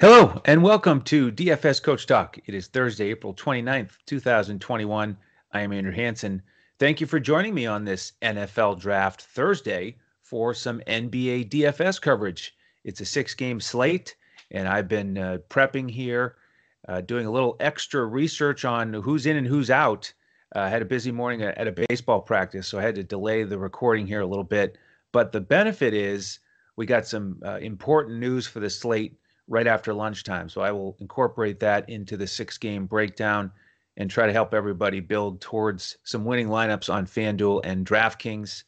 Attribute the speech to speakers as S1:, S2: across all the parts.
S1: Hello and welcome to DFS Coach Talk. It is Thursday, April 29th, 2021. I am Andrew Hanson. Thank you for joining me on this NFL Draft Thursday for some NBA DFS coverage. It's a six game slate, and I've been uh, prepping here, uh, doing a little extra research on who's in and who's out. Uh, I had a busy morning at a baseball practice, so I had to delay the recording here a little bit. But the benefit is we got some uh, important news for the slate right after lunchtime. So I will incorporate that into the six game breakdown and try to help everybody build towards some winning lineups on FanDuel and DraftKings.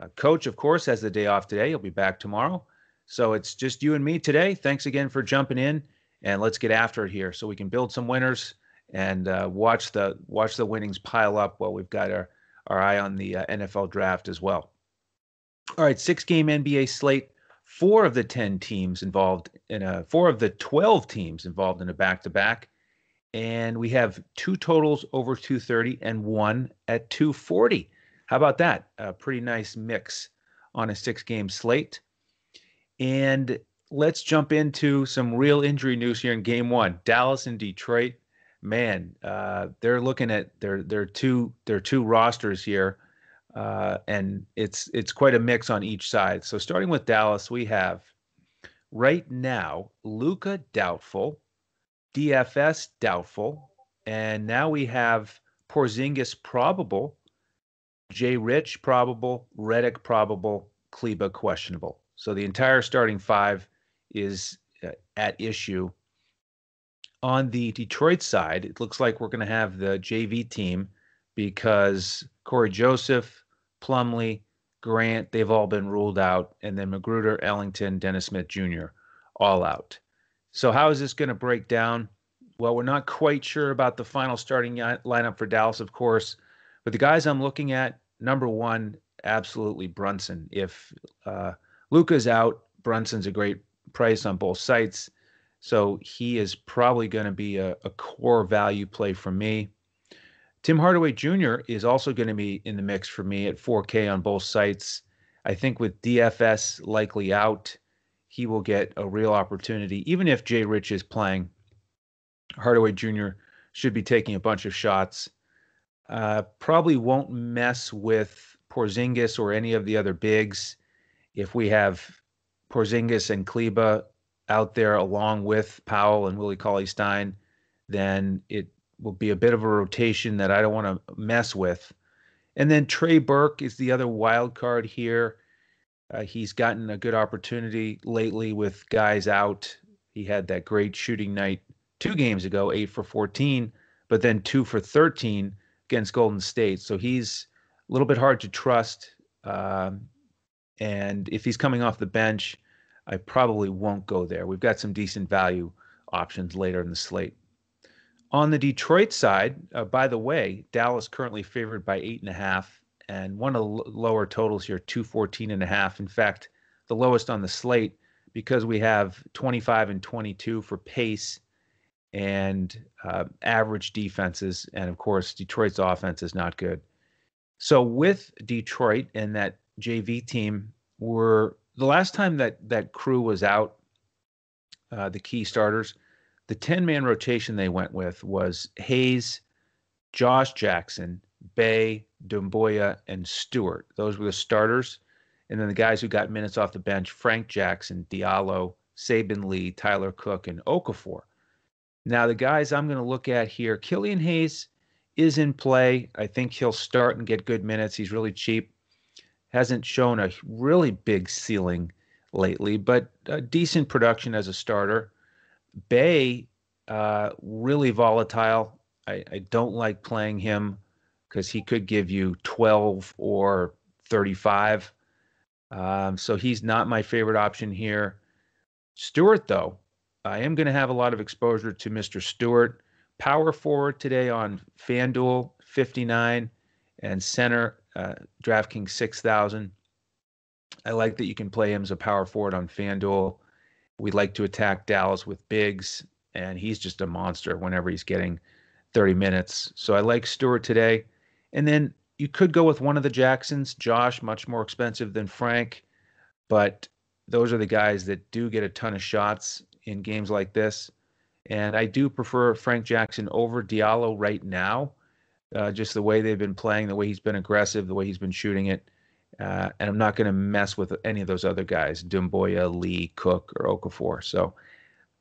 S1: Uh, Coach, of course, has the day off today. He'll be back tomorrow. So it's just you and me today. Thanks again for jumping in, and let's get after it here so we can build some winners and uh, watch the watch the winnings pile up while we've got our our eye on the uh, NFL draft as well. All right, six game NBA slate four of the 10 teams involved in a four of the 12 teams involved in a back to back. And we have two totals over 230 and one at 240. How about that? A pretty nice mix on a six game slate. And let's jump into some real injury news here in game one Dallas and Detroit. Man, uh, they're looking at their their two their two rosters here uh, and it's it's quite a mix on each side. So starting with Dallas, we have right now Luka doubtful, DFS doubtful, and now we have Porzingis probable, Jay Rich probable, Redick probable, Kleber questionable. So the entire starting five is uh, at issue. On the Detroit side, it looks like we're going to have the JV team because Cory Joseph, Plumlee, Grant, they've all been ruled out, and then McGruder, Ellington, Dennis Smith Jr. all out. So how is this going to break down? Well, we're not quite sure about the final starting lineup for Dallas, of course, but the guys I'm looking at, number one, absolutely Brunson. If uh, Luka's out, Brunson's a great price on both sites. So he is probably going to be a, a core value play for me. Tim Hardaway Jr. is also going to be in the mix for me at 4K on both sites. I think with DFS likely out, he will get a real opportunity. Even if Jay Rich is playing, Hardaway Jr. should be taking a bunch of shots. Uh, probably won't mess with Porzingis or any of the other bigs. If we have Porzingis and Kleber out there along with Powell and Willie Cauley Stein, then it will be a bit of a rotation that I don't want to mess with. And then Trey Burke is the other wild card here. Uh, he's gotten a good opportunity lately with guys out. He had that great shooting night two games ago, eight for 14, but then two for 13 against Golden State. So he's a little bit hard to trust. Um, and if he's coming off the bench, I probably won't go there. We've got some decent value options later in the slate. On the Detroit side, uh, by the way, Dallas currently favored by eight and a half, and one of the lower totals here, 214 and a half. In fact, the lowest on the slate because we have 25 and 22 for pace and uh, average defenses. And of course, Detroit's offense is not good. So with Detroit and that JV team, were the last time that that crew was out, uh, the key starters, the 10 man rotation they went with was Hayes, Josh Jackson, Bey, Doumbouya, and Stewart. Those were the starters. And then the guys who got minutes off the bench Frank Jackson, Diallo, Saben Lee, Tyler Cook, and Okafor. Now, the guys I'm going to look at here Killian Hayes is in play. I think he'll start and get good minutes. He's really cheap. Hasn't shown a really big ceiling lately, but decent production as a starter. Bey, uh, really volatile. I, I don't like playing him because he could give you 12 or 35. Um, so he's not my favorite option here. Stewart, though, I am going to have a lot of exposure to Mr. Stewart. Power forward today on FanDuel 59 and center uh, DraftKings 6000. I like that you can play him as a power forward on FanDuel. We like to attack Dallas with bigs, and he's just a monster whenever he's getting 30 minutes. So I like Stewart today. And then you could go with one of the Jacksons. Josh, much more expensive than Frank, but those are the guys that do get a ton of shots in games like this. And I do prefer Frank Jackson over Diallo right now, uh, just the way they've been playing, the way he's been aggressive, the way he's been shooting it. Uh, and I'm not going to mess with any of those other guys, Doumbouya, Lee, Cook, or Okafor. So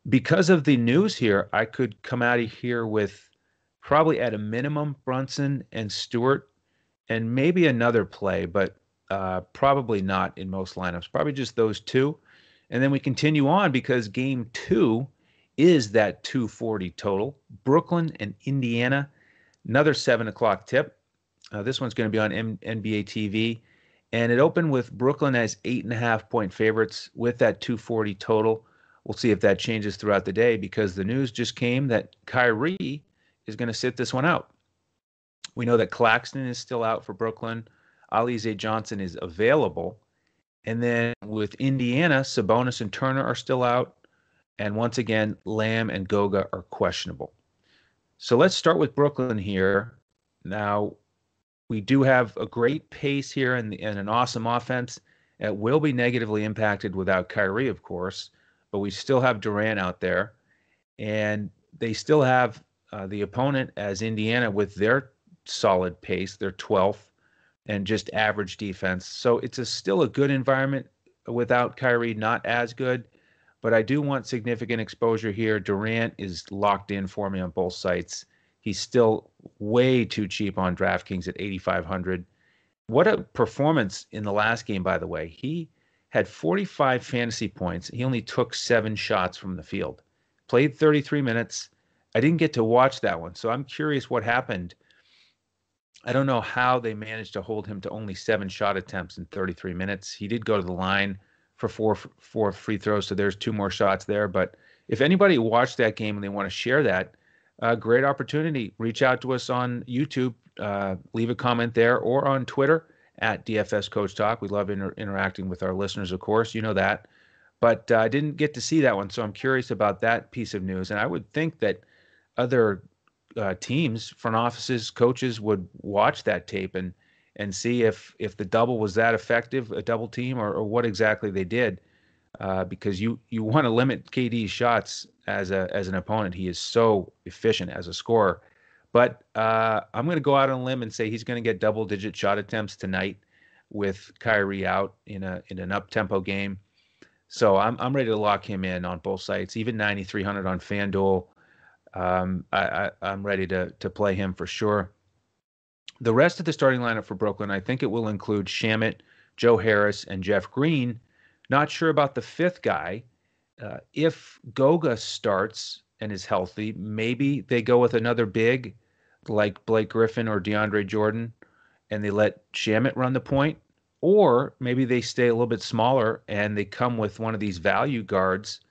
S1: because of the news here, I could come out of here with probably at a minimum Brunson and Stewart and maybe another play, but uh, probably not in most lineups. Probably just those two. And then we continue on because game two is that 240 total. Brooklyn and Indiana, another seven o'clock tip. Uh, this one's going to be on M- NBA TV. And it opened with Brooklyn as eight and a half point favorites with that 240 total. We'll see if that changes throughout the day because the news just came that Kyrie is going to sit this one out. We know that Claxton is still out for Brooklyn. Alize Johnson is available. And then with Indiana, Sabonis and Turner are still out. And once again, Lamb and Goga are questionable. So let's start with Brooklyn here. Now, we do have a great pace here and, and an awesome offense. It will be negatively impacted without Kyrie, of course, but we still have Durant out there. And they still have uh, the opponent as Indiana with their solid pace, their 12th, and just average defense. So it's a, still a good environment without Kyrie, not as good, but I do want significant exposure here. Durant is locked in for me on both sites. He's still way too cheap on DraftKings at 8,500. What a performance in the last game, by the way. He had 45 fantasy points. He only took seven shots from the field, played 33 minutes, I didn't get to watch that one, so I'm curious what happened. I don't know how they managed to hold him to only seven shot attempts in 33 minutes. He did go to the line for four four free throws, so there's two more shots there. But if anybody watched that game and they want to share that, uh, great opportunity. Reach out to us on YouTube, uh, leave a comment there, or on Twitter at DFS Coach Talk. We love inter- interacting with our listeners, of course. You know that. But uh, I didn't get to see that one, so I'm curious about that piece of news. And I would think that other uh, teams, front offices, coaches would watch that tape and and see if if the double was that effective, a double team, or, or what exactly they did. Uh, because you you want to limit KD's shots as a as an opponent. He is so efficient as a scorer. But uh, I'm going to go out on a limb and say he's going to get double digit shot attempts tonight with Kyrie out in a in an up tempo game. So I'm I'm ready to lock him in on both sites, even 9,300 on FanDuel um, I, I, am ready to to play him for sure. The rest of the starting lineup for Brooklyn, I think it will include Shamet, Joe Harris, and Jeff Green. Not sure about the fifth guy. Uh, if Goga starts and is healthy, maybe they go with another big like Blake Griffin or DeAndre Jordan and they let Shamet run the point. Or maybe they stay a little bit smaller and they come with one of these value guards,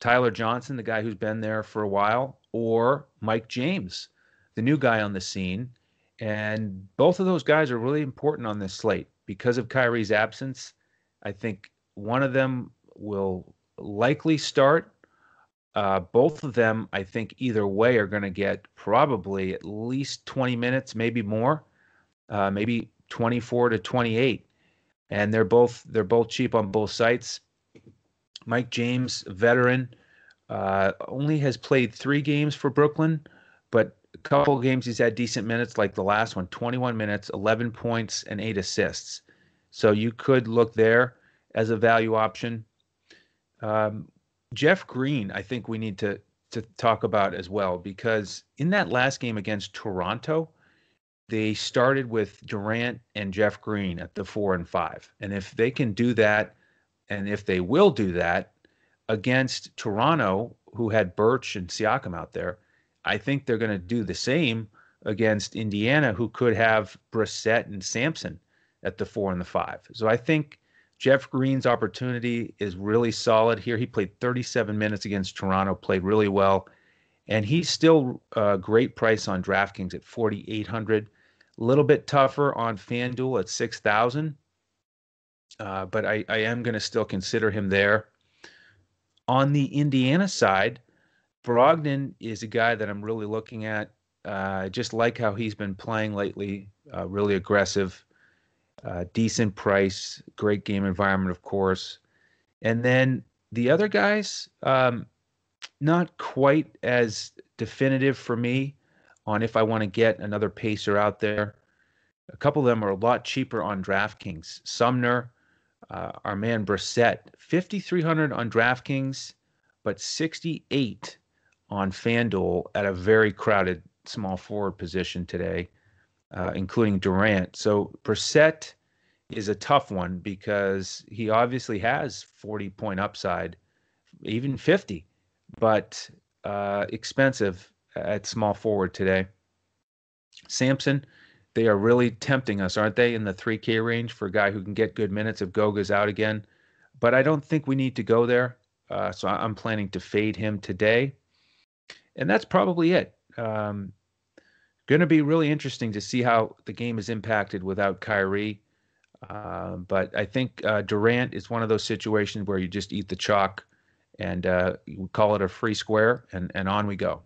S1: Tyler Johnson, the guy who's been there for a while, or Mike James, the new guy on the scene. And both of those guys are really important on this slate because of Kyrie's absence. I think one of them will likely start. Uh, both of them, I think, either way, are going to get probably at least 20 minutes, maybe more, uh, maybe 24 to 28. And they're both they're both cheap on both sites. Mike James, veteran, uh, only has played three games for Brooklyn, but a couple games he's had decent minutes, like the last one 21 minutes, 11 points, and eight assists. So you could look there as a value option. Um, Jeff Green, I think we need to to talk about as well because in that last game against Toronto, they started with Durant and Jeff Green at the four and five, and if they can do that, and if they will do that, against Toronto, who had Birch and Siakam out there, I think they're going to do the same against Indiana, who could have Brissett and Sampson at the four and the five. So I think Jeff Green's opportunity is really solid here. He played 37 minutes against Toronto, played really well, and he's still a great price on DraftKings at 4,800. A little bit tougher on FanDuel at 6,000, uh, but I, I am going to still consider him there. On the Indiana side, Brogdon is a guy that I'm really looking at. Uh, uh, just like how he's been playing lately, uh, really aggressive, uh, decent price, great game environment, of course. And then the other guys, um, not quite as definitive for me on if I want to get another pacer out there. A couple of them are a lot cheaper on DraftKings. Sumner, uh, our man Brissett, 5,300 on DraftKings, but 68 on FanDuel at a very crowded small forward position today, uh, including Durant. So Brissett is a tough one because he obviously has 40 point upside, even 50, but uh, expensive at small forward today. Sampson, they are really tempting us, aren't they, in the 3K range for a guy who can get good minutes if Goga's out again. But I don't think we need to go there. Uh, so I'm planning to fade him today. And that's probably it. Um, going to be really interesting to see how the game is impacted without Kyrie. Uh, but I think uh, Durant is one of those situations where you just eat the chalk and uh, you call it a free square, and, and on we go.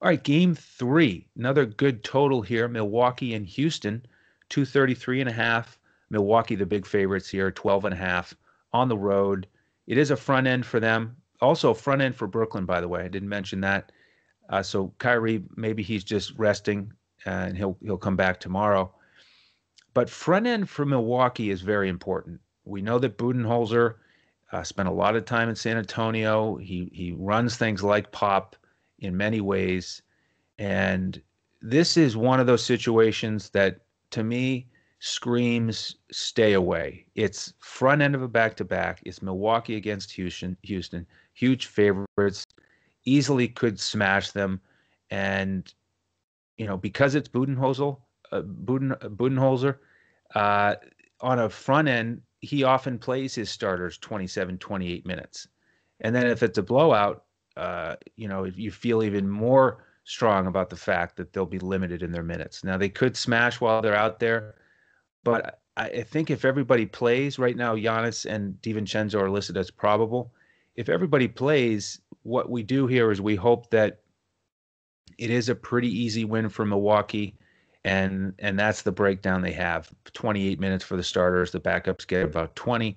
S1: All right, game three. Another good total here. Milwaukee and Houston, 233 and a half. Milwaukee, the big favorites here, 12 and a half on the road. It is a front end for them. Also, front end for Brooklyn, by the way. I didn't mention that. Uh, so Kyrie, maybe he's just resting and he'll he'll come back tomorrow. But front end for Milwaukee is very important. We know that Budenholzer uh, spent a lot of time in San Antonio. He he runs things like pop in many ways, and this is one of those situations that, to me, screams stay away. It's front end of a back to back. It's Milwaukee against Houston. Houston, huge favorites, easily could smash them, and you know because it's Budenholzer, uh, Buden, Budenholzer, uh, on a front end, he often plays his starters 27, 28 minutes. And then if it's a blowout, uh, you know, you feel even more strong about the fact that they'll be limited in their minutes. Now, they could smash while they're out there, but I, think if everybody plays right now, Giannis and DiVincenzo are listed as probable. If everybody plays, what we do here is we hope that it is a pretty easy win for Milwaukee and and that's the breakdown they have. 28 minutes for the starters the backups get about 20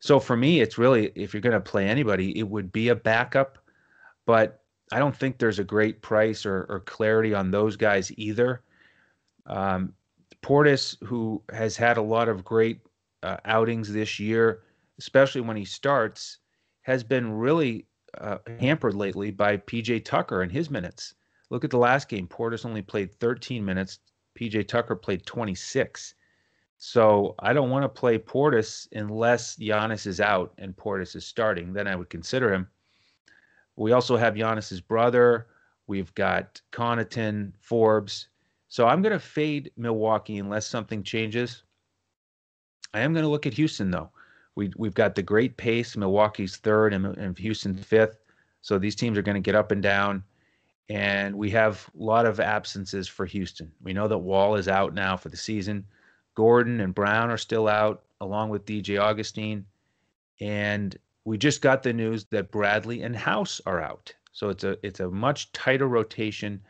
S1: so for me it's really if you're going to play anybody it would be a backup but i don't think there's a great price or, or clarity on those guys either. Um, portis who has had a lot of great uh, outings this year especially when he starts has been really uh, hampered lately by pj tucker and his minutes look at the last game portis only played 13 minutes PJ Tucker played 26. So I don't want to play Portis unless Giannis is out and Portis is starting. Then I would consider him. We also have Giannis's brother. We've got Connaughton, Forbes. So I'm going to fade Milwaukee unless something changes. I am going to look at Houston though. We we've got the great pace. Milwaukee's third and, and Houston's fifth. So these teams are going to get up and down and we have a lot of absences for Houston. We know that Wall is out now for the season. Gordon and Brown are still out, along with DJ Augustin. And we just got the news that Bradley and House are out. So it's a it's a much tighter rotation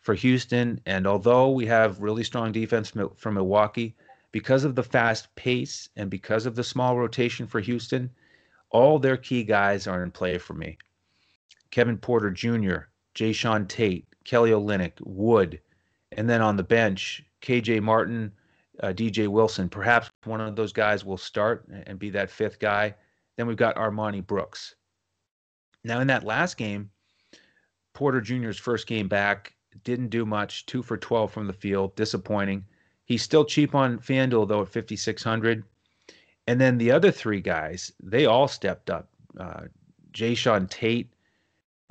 S1: for Houston. And although we have really strong defense from Milwaukee, because of the fast pace and because of the small rotation for Houston, all their key guys are in play for me. Kevin Porter Jr., Jae'Sean Tate, Kelly Olynyk, Wood, and then on the bench, KJ Martin, uh, DJ Wilson. Perhaps one of those guys will start and be that fifth guy. Then we've got Armoni Brooks. Now, in that last game, Porter Jr.'s first game back didn't do much, two for 12 from the field, disappointing. He's still cheap on FanDuel, though, at 5,600. And then the other three guys, they all stepped up. Uh, Jae'Sean Tate,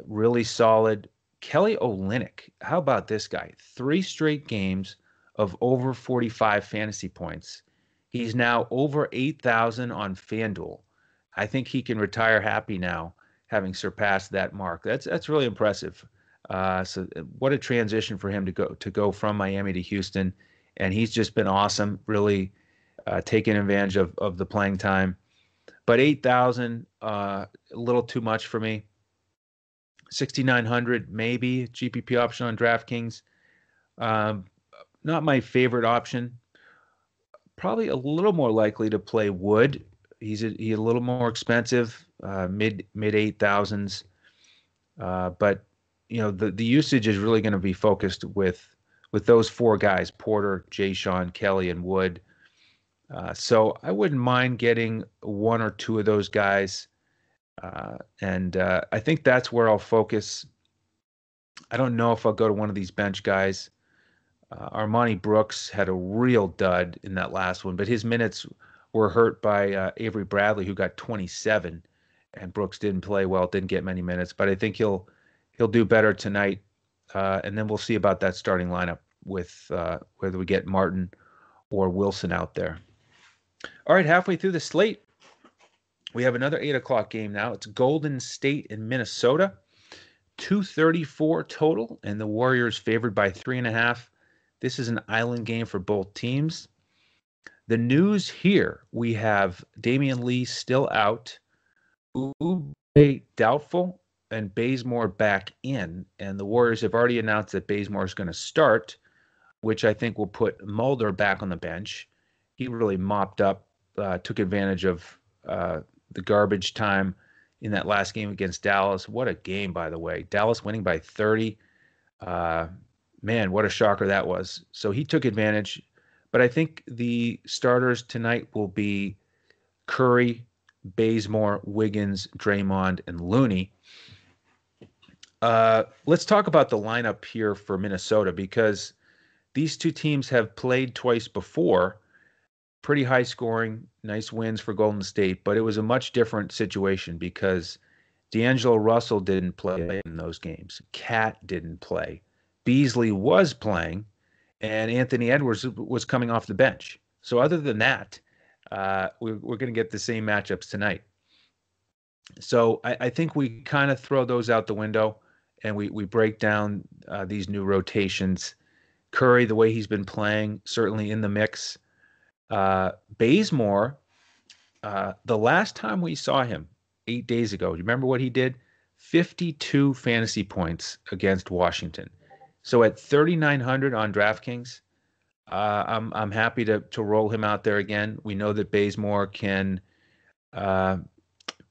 S1: really solid. Kelly Olynyk, how about this guy? Three straight games of over 45 fantasy points. He's now over 8,000 on FanDuel. I think he can retire happy now, having surpassed that mark. That's that's really impressive. Uh, so what a transition for him to go to go from Miami to Houston, and he's just been awesome. Really uh, taking advantage of of the playing time. But 8,000, uh, a little too much for me. 6,900 maybe GPP option on DraftKings. Um, not my favorite option. Probably a little more likely to play Wood he's a, he's a little more expensive, uh, mid mid eight thousands, uh, but you know the the usage is really going to be focused with with those four guys: Porter, Jae'Sean, Kelly, and Wood. Uh, so I wouldn't mind getting one or two of those guys, uh, and uh, I think that's where I'll focus. I don't know if I'll go to one of these bench guys. Uh, Armoni Brooks had a real dud in that last one, but his minutes were hurt by uh, Avery Bradley, who got 27, and Brooks didn't play well, didn't get many minutes. But I think he'll he'll do better tonight, uh, and then we'll see about that starting lineup with uh, whether we get Martin or Wilson out there. All right, halfway through the slate, we have another eight o'clock game now. It's Golden State in Minnesota. 234 total, and the Warriors favored by three and a half. This is an island game for both teams. The news here we have Damion Lee still out, Oubre doubtful, and Bazemore back in. And the Warriors have already announced that Bazemore is going to start, which I think will put Mulder back on the bench. He really mopped up, uh, took advantage of uh, the garbage time in that last game against Dallas. What a game, by the way. Dallas winning by 30. Uh, man, what a shocker that was. So he took advantage. But I think the starters tonight will be Curry, Bazemore, Wiggins, Draymond, and Looney. Uh, let's talk about the lineup here for Minnesota because these two teams have played twice before. Pretty high scoring, nice wins for Golden State, but it was a much different situation because D'Angelo Russell didn't play in those games. KAT didn't play. Beasley was playing, and Anthony Edwards was coming off the bench. So other than that, uh, we're, we're going to get the same matchups tonight. So I, I think we kind of throw those out the window, and we we break down uh, these new rotations. Curry, the way he's been playing, certainly in the mix. Uh, Bazemore, uh, the last time we saw him eight days ago, you remember what he did? 52 fantasy points against Washington. So at 3,900 on DraftKings, uh, I'm I'm happy to to roll him out there again. We know that Bazemore can uh,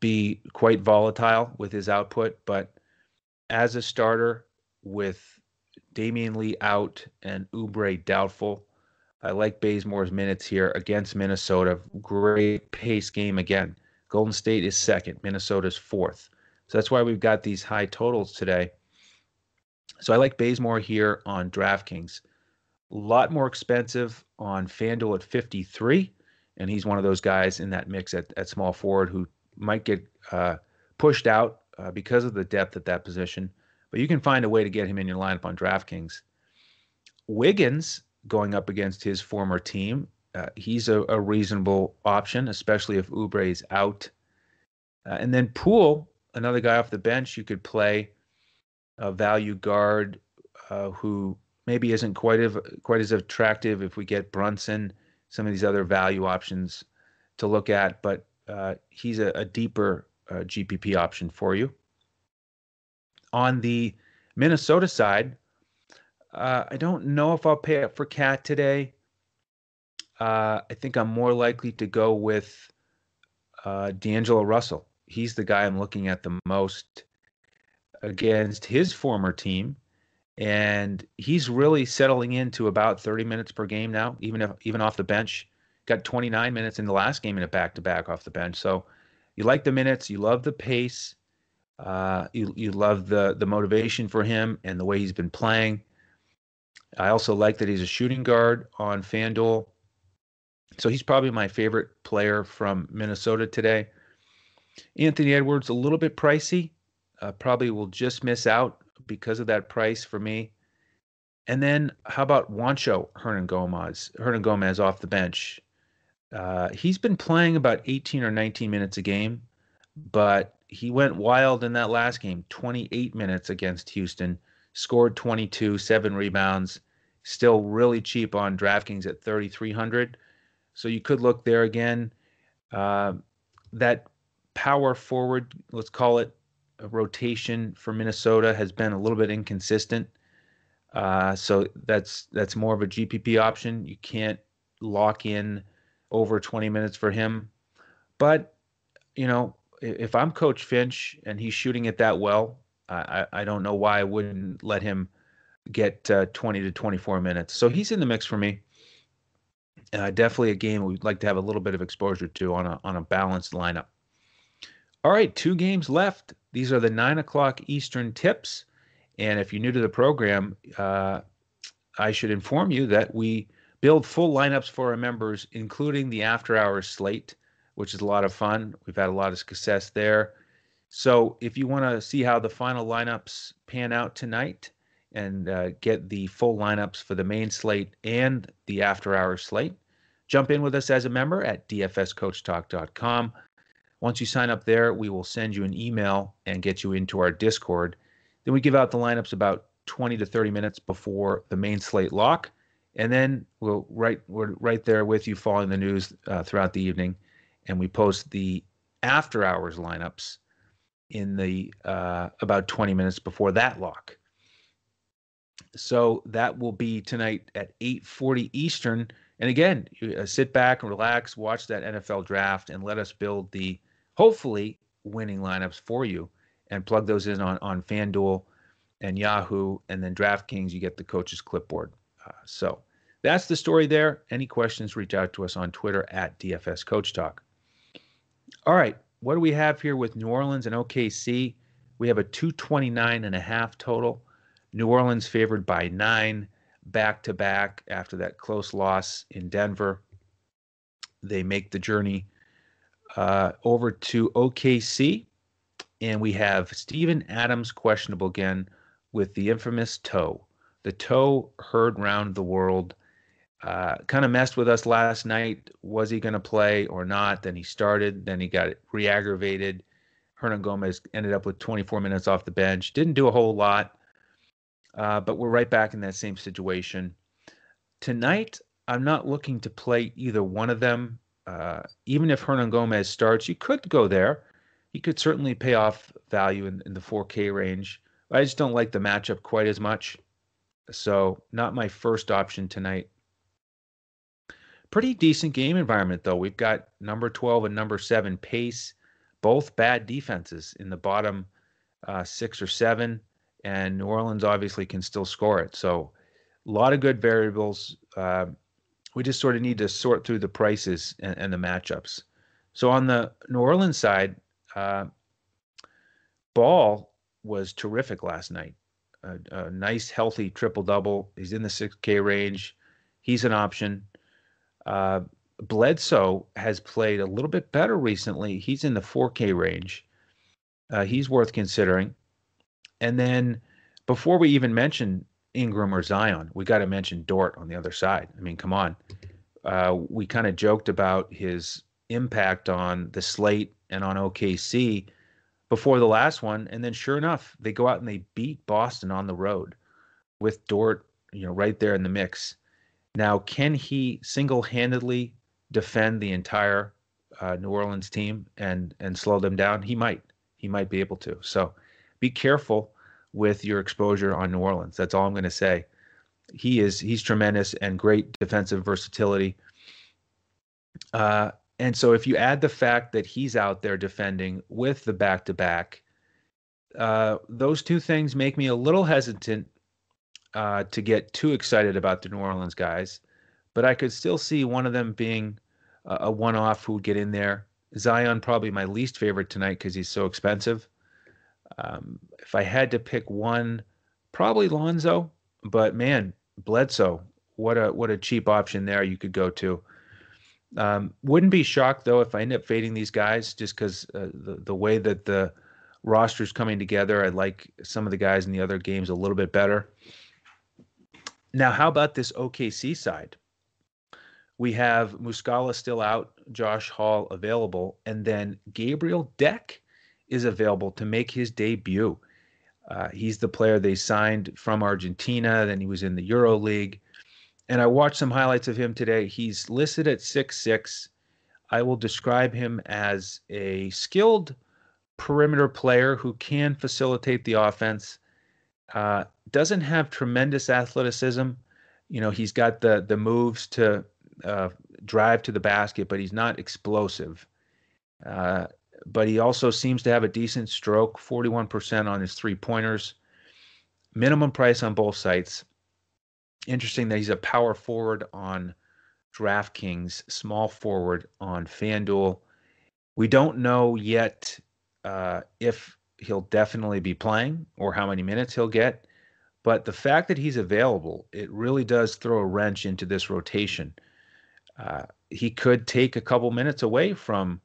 S1: be quite volatile with his output, but as a starter with Damion Lee out and Oubre doubtful, I like Bazemore's minutes here against Minnesota. Great pace game again. Golden State is second, Minnesota's fourth. So that's why we've got these high totals today. So I like Bazemore here on DraftKings. A lot more expensive on FanDuel at 53. And he's one of those guys in that mix at, at small forward who might get uh, pushed out uh, because of the depth at that position. But you can find a way to get him in your lineup on DraftKings. Wiggins going up against his former team. Uh, he's a, a, reasonable option, especially if Oubre is out. Uh, and then Poole, another guy off the bench you could play a value guard uh, who maybe isn't quite as quite as attractive if we get Brunson, some of these other value options to look at, but uh, he's a, a deeper uh, GPP option for you. On the Minnesota side, uh, I don't know if I'll pay up for KAT today. Uh, I think I'm more likely to go with uh, D'Angelo Russell. He's the guy I'm looking at the most against his former team, and he's really settling into about 30 minutes per game now, even if even off the bench. Got 29 minutes in the last game in a back-to-back off the bench. So you like the minutes, you love the pace, uh, you you love the the motivation for him and the way he's been playing. I also like that he's a shooting guard on FanDuel. So he's probably my favorite player from Minnesota today. Anthony Edwards, a little bit pricey uh, probably will just miss out because of that price for me. And then how about Juancho Hernangomez? Hernan Gomez off the bench. Uh, he's been playing about 18 or 19 minutes a game, but he went wild in that last game 28 minutes against Houston, scored 22, seven rebounds, still really cheap on DraftKings at 3,300. So you could look there again. Uh, that power forward, let's call it, rotation for Minnesota has been a little bit inconsistent. Uh, so that's that's more of a GPP option. You can't lock in over 20 minutes for him. But, you know, if I'm Coach Finch and he's shooting it that well, I, I don't know why I wouldn't let him get uh, 20 to 24 minutes. So he's in the mix for me. Uh, definitely a game we'd like to have a little bit of exposure to on a on a balanced lineup. All right, two games left. These are the nine o'clock Eastern tips. And if you're new to the program, uh, I should inform you that we build full lineups for our members, including the after hours slate, which is a lot of fun. We've had a lot of success there. So if you want to see how the final lineups pan out tonight and uh, get the full lineups for the main slate and the after hours slate, jump in with us as a member at dfscoachtalk.com. Once you sign up there, we will send you an email and get you into our Discord. Then we give out the lineups about 20 to 30 minutes before the main slate lock. And then we'll right we're right there with you following the news uh, throughout the evening, and we post the after hours lineups in the uh, about 20 minutes before that lock. So that will be tonight at 8:40 Eastern. And again, uh, sit back and relax, watch that NFL draft, and let us build the hopefully winning lineups for you, and plug those in on on FanDuel and Yahoo, and then DraftKings. You get the coach's clipboard. Uh, so that's the story there. Any questions? Reach out to us on Twitter at DFS Coach Talk. All right, what do we have here with New Orleans and OKC? We have a 229 and a half total. New Orleans favored by nine back to back after that close loss in Denver. They make the journey uh, over to OKC, and we have Steven Adams questionable again with the infamous toe. The toe heard round the world. Uh, kind of messed with us last night. Was he going to play or not? Then he started. Then he got re aggravated. Hernangomez ended up with 24 minutes off the bench. Didn't do a whole lot. Uh, but we're right back in that same situation. Tonight, I'm not looking to play either one of them. Uh, even if Hernangomez starts, you could go there. He could certainly pay off value in, in the 4K range. I just don't like the matchup quite as much. So, not my first option tonight. Pretty decent game environment, though. We've got number 12 and number 7 pace, both bad defenses in the bottom uh, six or seven and New Orleans obviously can still score it. So a lot of good variables. Uh, we just sort of need to sort through the prices and, and the matchups. So on the New Orleans side, uh, Ball was terrific last night. A, a nice, healthy triple double. He's in the 6K range. He's an option. Uh, Bledsoe has played a little bit better recently. He's in the 4K range. Uh, he's worth considering. And then before we even mention Ingram or Zion, we got to mention Dort on the other side. I mean, come on. Uh, we kind of joked about his impact on the slate and on OKC before the last one, and then sure enough, they go out and they beat Boston on the road with Dort, you know, right there in the mix. Now, can he single-handedly defend the entire uh, New Orleans team and and slow them down? He might. He might be able to. So be careful with your exposure on New Orleans. That's all I'm going to say. He is he's tremendous and great defensive versatility. Uh, and so if you add the fact that he's out there defending with the back to back, those two things make me a little hesitant uh, to get too excited about the New Orleans guys. But I could still see one of them being a, a one off who would get in there. Zion probably my least favorite tonight because he's so expensive. Um, if I had to pick one, probably Lonzo, but man, Bledsoe, what a what a cheap option there you could go to. Um, wouldn't be shocked though if I end up fading these guys just because uh, the the way that the roster's coming together. I like some of the guys in the other games a little bit better. Now, how about this OKC side? We have Muscala still out, Josh Hall available, and then Gabriel Deck is available to make his debut. Uh, he's the player they signed from Argentina. Then he was in the Euro League. And I watched some highlights of him today. He's listed at six six. I will describe him as a skilled perimeter player who can facilitate the offense. Uh, doesn't have tremendous athleticism. You know, he's got the the moves to uh, drive to the basket, but he's not explosive. Uh, but he also seems to have a decent stroke 41% on his three pointers. Minimum price on both sites. Interesting that he's a power forward on DraftKings, small forward on FanDuel. We don't know yet uh, if he'll definitely be playing or how many minutes he'll get. But the fact that he's available, it really does throw a wrench into this rotation. Uh, he could take a couple minutes away from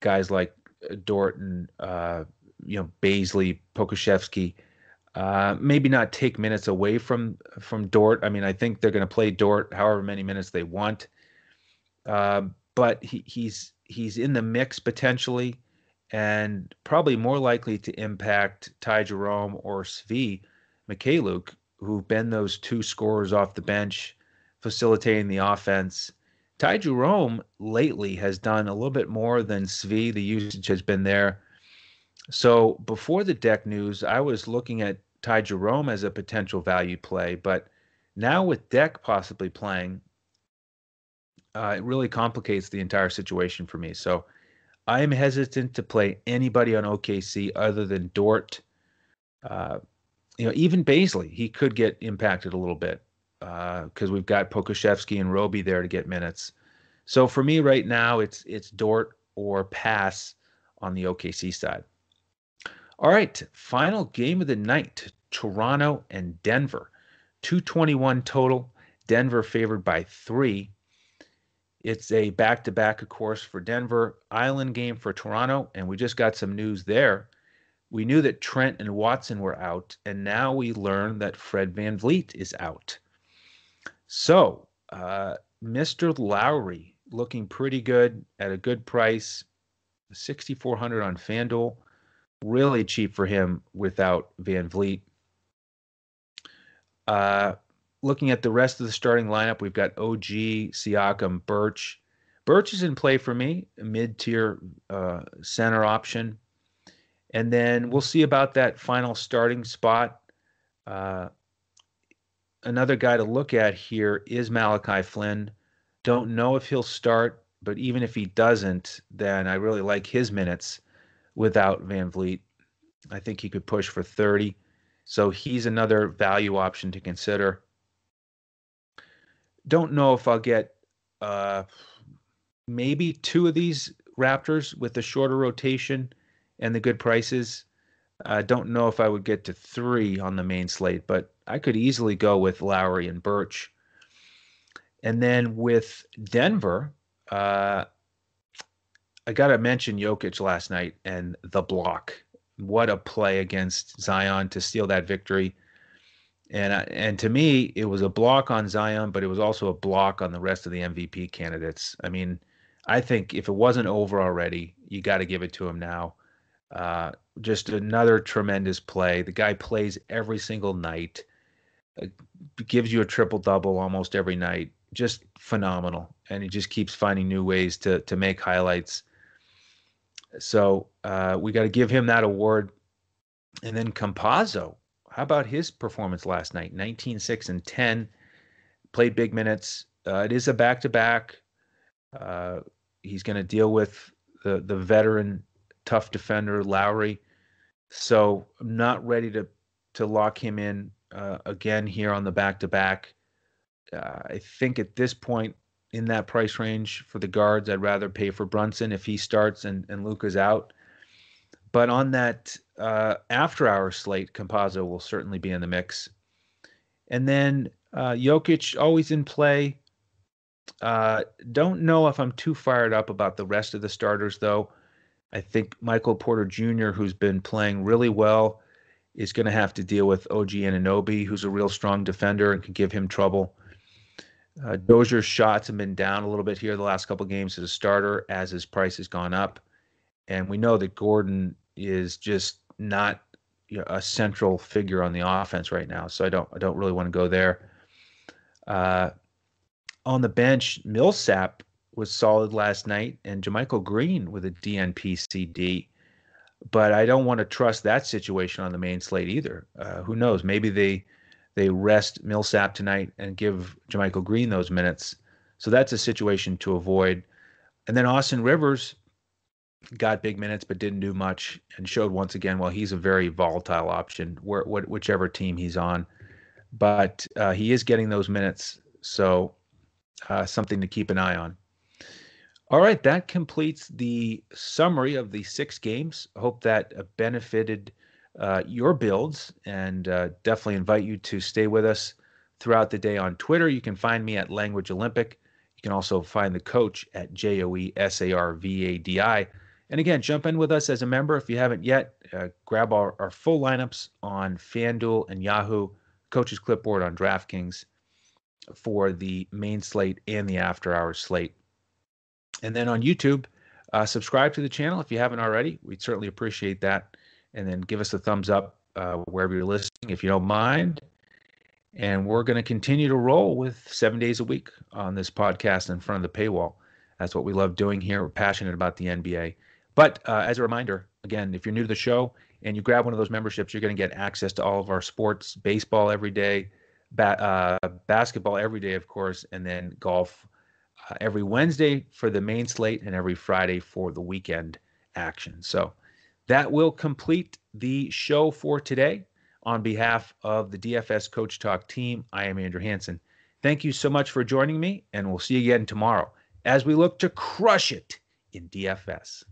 S1: guys like uh, Dort and uh, you know Bazley, Pokusevski. Uh, maybe not take minutes away from from Dort. I mean, I think they're going to play Dort however many minutes they want. Uh, but he, he's he's in the mix potentially, and probably more likely to impact Ty Jerome or Svi Mykhailiuk, who've been those two scorers off the bench, facilitating the offense. Ty Jerome lately has done a little bit more than Svi. The usage has been there. So before the deck news, I was looking at Ty Jerome as a potential value play, but now with Deck possibly playing, uh, it really complicates the entire situation for me. So I am hesitant to play anybody on OKC other than Dort. Uh, you know, even Bazley, he could get impacted a little bit because uh, we've got Pokusevski and Roby there to get minutes. So for me right now, it's it's Dort or pass on the OKC side. All right, final game of the night: Toronto and Denver. 221 total. Denver favored by three. It's a back-to-back, of course, for Denver. Island game for Toronto, and we just got some news there we knew that Trent and Watson were out, and now we learn that Fred VanVleet is out. So, uh, Mr. Lowry looking pretty good at a good price, 6400 on FanDuel. Really cheap for him without VanVleet. Uh, looking at the rest of the starting lineup, we've got OG, Siakam, Birch. Birch is in play for me, mid tier uh, center option. And then we'll see about that final starting spot. Uh, another guy to look at here is Malachi Flynn. Don't know if he'll start, but even if he doesn't, then I really like his minutes without VanVleet. I think he could push for 30. So he's another value option to consider. Don't know if I'll get uh, maybe two of these Raptors with the shorter rotation and the good prices. I don't know if I would get to three on the main slate, but I could easily go with Lowry and Birch. And then with Denver, uh, I got to mention Jokic last night and the block. What a play against Zion to steal that victory. And uh, and to me, it was a block on Zion, but it was also a block on the rest of the MVP candidates. I mean, I think if it wasn't over already, you got to give it to him now. Uh, just another tremendous play. The guy plays every single night, uh, gives you a triple double almost every night. Just phenomenal, and he just keeps finding new ways to to make highlights. So uh, we got to give him that award. And then Campazzo, how about his performance last night? 19, 6, and 10. Played big minutes. Uh, it is a back to back. He's going to deal with the the veteran tough defender, Lowry. So I'm not ready to to lock him in uh, again here on the back to back. I think at this point in that price range for the guards, I'd rather pay for Brunson if he starts and, and Luka's out. But on that uh, after hour slate, Campazzo will certainly be in the mix. And then uh, Jokic always in play. Uh, don't know if I'm too fired up about the rest of the starters, though. I think Michael Porter Jr., who's been playing really well, is going to have to deal with OG Anunoby, who's a real strong defender and can give him trouble. Uh, Dozier's shots have been down a little bit here the last couple games as a starter, as his price has gone up, and we know that Gordon is just not you know, a central figure on the offense right now. So I don't I don't really want to go there. Uh, on the bench, Millsap was solid last night, and JaMychal Green with a DNP CD. But I don't want to trust that situation on the main slate either. Uh, who knows? Maybe they they rest Millsap tonight and give JaMychal Green those minutes. So that's a situation to avoid. And then Austin Rivers, got big minutes but didn't do much, and showed once again. Well, he's a very volatile option, where, whichever team he's on, but uh, he is getting those minutes, so uh, something to keep an eye on. All right, that completes the summary of the six games. Hope that uh, benefited uh, your builds, and uh, definitely invite you to stay with us throughout the day on Twitter. You can find me at Language Olympic. You can also find the coach at J And again, jump in with us as a member if you haven't yet. Uh, grab our, our full lineups on FanDuel and Yahoo, Coach's Clipboard on DraftKings for the main slate and the after hours slate. And then on YouTube, uh, subscribe to the channel if you haven't already. We'd certainly appreciate that. And then give us a thumbs up uh, wherever you're listening if you don't mind. And we're going to continue to roll with seven days a week on this podcast in front of the paywall. That's what we love doing here. We're passionate about the NBA. But uh, as a reminder, again, if you're new to the show and you grab one of those memberships, you're going to get access to all of our sports, baseball every day, ba- uh, basketball every day, of course, and then golf uh, every Wednesday for the main slate and every Friday for the weekend action. So that will complete the show for today. On behalf of the DFS Coach Talk team, I am Andrew Hanson. Thank you so much for joining me, and we'll see you again tomorrow as we look to crush it in DFS.